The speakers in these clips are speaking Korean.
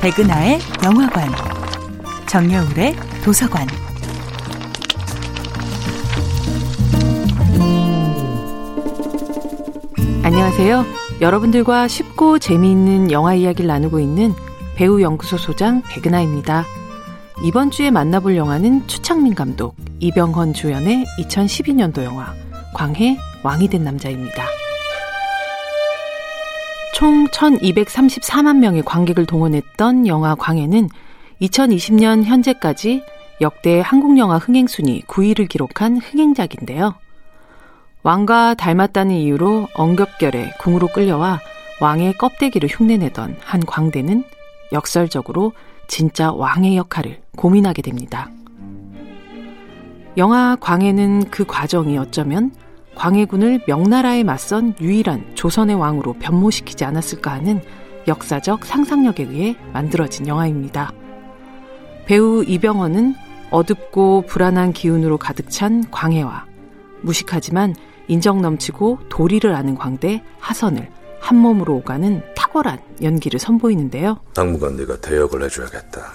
백은하의 영화관, 정여울의 도서관. 안녕하세요. 여러분들과 쉽고 재미있는 영화 이야기를 나누고 있는 배우 연구소 소장 백은하입니다. 이번 주에 만나볼 영화는 추창민 감독, 이병헌 주연의 2012년도 영화 광해 왕이 된 남자입니다. 총 1234만 명의 관객을 동원했던 영화 광해는 2020년 현재까지 역대 한국 영화 흥행 순위 9위를 기록한 흥행작인데요. 왕과 닮았다는 이유로 엉겹결에 궁으로 끌려와 왕의 껍데기를 흉내내던 한 광대는 역설적으로 진짜 왕의 역할을 고민하게 됩니다. 영화 광해는 그 과정이 어쩌면 광해군을 명나라에 맞선 유일한 조선의 왕으로 변모시키지 않았을까 하는 역사적 상상력에 의해 만들어진 영화입니다. 배우 이병헌은 어둡고 불안한 기운으로 가득 찬 광해와 무식하지만 인정 넘치고 도리를 아는 광대 하선을 한 몸으로 오가는 탁월한 연기를 선보이는데요. 당분간 네가 대역을 해줘야겠다.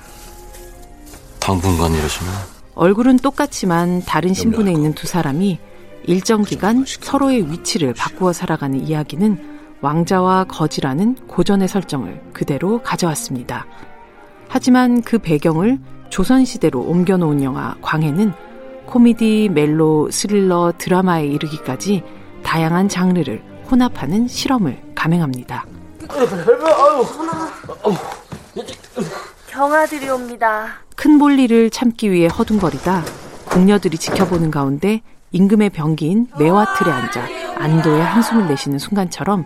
당분간이라시면? 얼굴은 똑같지만 다른 신분에 있는 두 사람이 일정 기간 서로의 위치를 바꾸어 살아가는 이야기는 왕자와 거지라는 고전의 설정을 그대로 가져왔습니다. 하지만 그 배경을 조선시대로 옮겨놓은 영화 광해는 코미디, 멜로, 스릴러, 드라마에 이르기까지 다양한 장르를 혼합하는 실험을 감행합니다. 경아들이 옵니다. 큰 볼일을 참기 위해 허둥거리다 궁녀들이 지켜보는 가운데 임금의 병기인 매화틀에 앉아 안도의 한숨을 내쉬는 순간처럼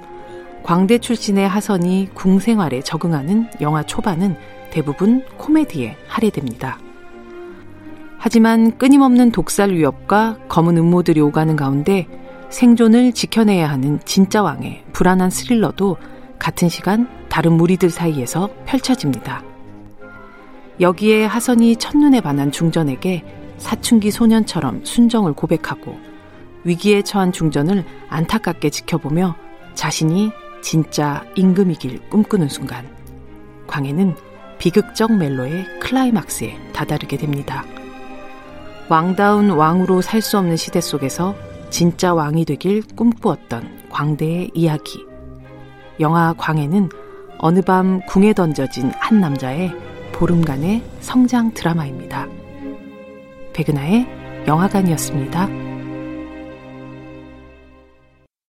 광대 출신의 하선이 궁 생활에 적응하는 영화 초반은 대부분 코미디에 할애됩니다. 하지만 끊임없는 독살 위협과 검은 음모들이 오가는 가운데 생존을 지켜내야 하는 진짜 왕의 불안한 스릴러도 같은 시간 다른 무리들 사이에서 펼쳐집니다. 여기에 하선이 첫눈에 반한 중전에게 사춘기 소년처럼 순정을 고백하고 위기에 처한 중전을 안타깝게 지켜보며 자신이 진짜 임금이길 꿈꾸는 순간 광해는 비극적 멜로의 클라이막스에 다다르게 됩니다. 왕다운 왕으로 살 수 없는 시대 속에서 진짜 왕이 되길 꿈꾸었던 광대의 이야기. 영화 광해는 어느 밤 궁에 던져진 한 남자의 보름간의 성장 드라마입니다. 백은하의 영화관이었습니다.